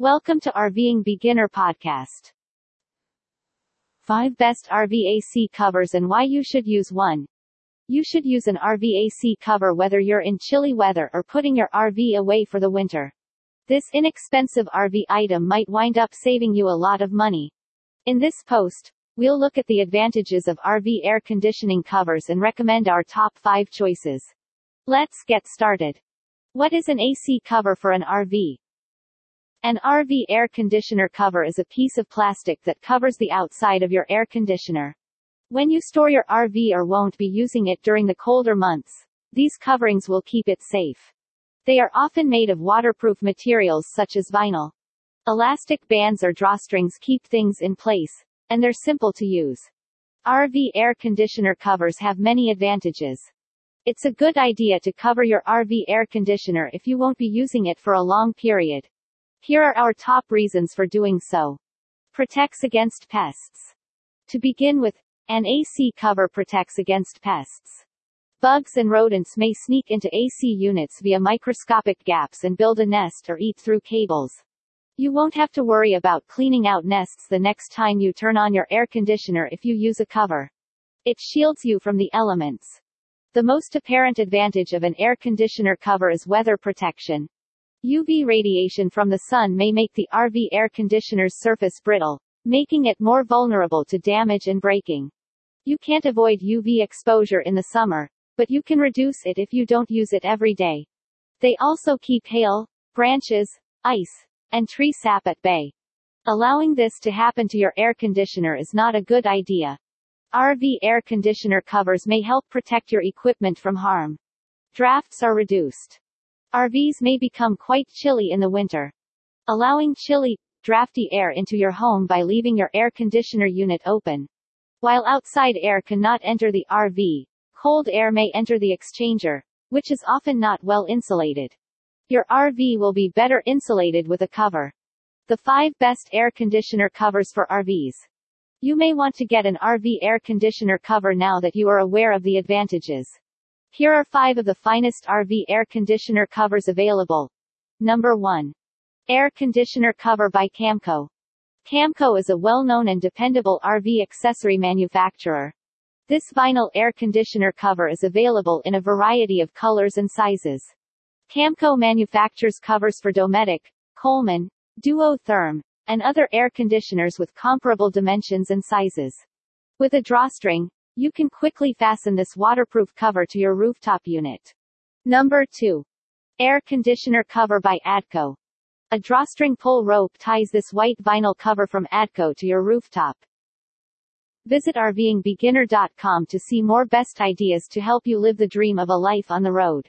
Welcome to RVing Beginner Podcast. 5 Best RVAC Covers and Why You Should Use One. You should use an RVAC cover whether you're in chilly weather or putting your RV away for the winter. This inexpensive RV item might wind up saving you a lot of money. In this post, we'll look at the advantages of RV air conditioning covers and recommend our top 5 choices. Let's get started. What is an AC cover for an RV? An RV air conditioner cover is a piece of plastic that covers the outside of your air conditioner. When you store your RV or won't be using it during the colder months, these coverings will keep it safe. They are often made of waterproof materials such as vinyl. Elastic bands or drawstrings keep things in place, and they're simple to use. RV air conditioner covers have many advantages. It's a good idea to cover your RV air conditioner if you won't be using it for a long period. Here are our top reasons for doing so. Protects against pests. To begin with, an AC cover protects against pests. Bugs and rodents may sneak into AC units via microscopic gaps and build a nest or eat through cables. You won't have to worry about cleaning out nests the next time you turn on your air conditioner if you use a cover. It shields you from the elements. The most apparent advantage of an air conditioner cover is weather protection. UV radiation from the sun may make the RV air conditioner's surface brittle, making it more vulnerable to damage and breaking. You can't avoid UV exposure in the summer, but you can reduce it if you don't use it every day. They also keep hail, branches, ice, and tree sap at bay. Allowing this to happen to your air conditioner is not a good idea. RV air conditioner covers may help protect your equipment from harm. Drafts are reduced. RVs may become quite chilly in the winter. Allowing chilly, drafty air into your home by leaving your air conditioner unit open. While outside air cannot enter the RV, cold air may enter the exchanger, which is often not well insulated. Your RV will be better insulated with a cover. The 5 best air conditioner covers for RVs. You may want to get an RV air conditioner cover now that you are aware of the advantages. Here are five of the finest RV air conditioner covers available. Number 1. Air conditioner cover by Camco. Camco is a well-known and dependable RV accessory manufacturer. This vinyl air conditioner cover is available in a variety of colors and sizes. Camco manufactures covers for Dometic, Coleman, Duotherm, and other air conditioners with comparable dimensions and sizes. With a drawstring, you can quickly fasten this waterproof cover to your rooftop unit. Number 2. Air conditioner cover by ADCO. A drawstring pull rope ties this white vinyl cover from ADCO to your rooftop. Visit RVingBeginner.com to see more best ideas to help you live the dream of a life on the road.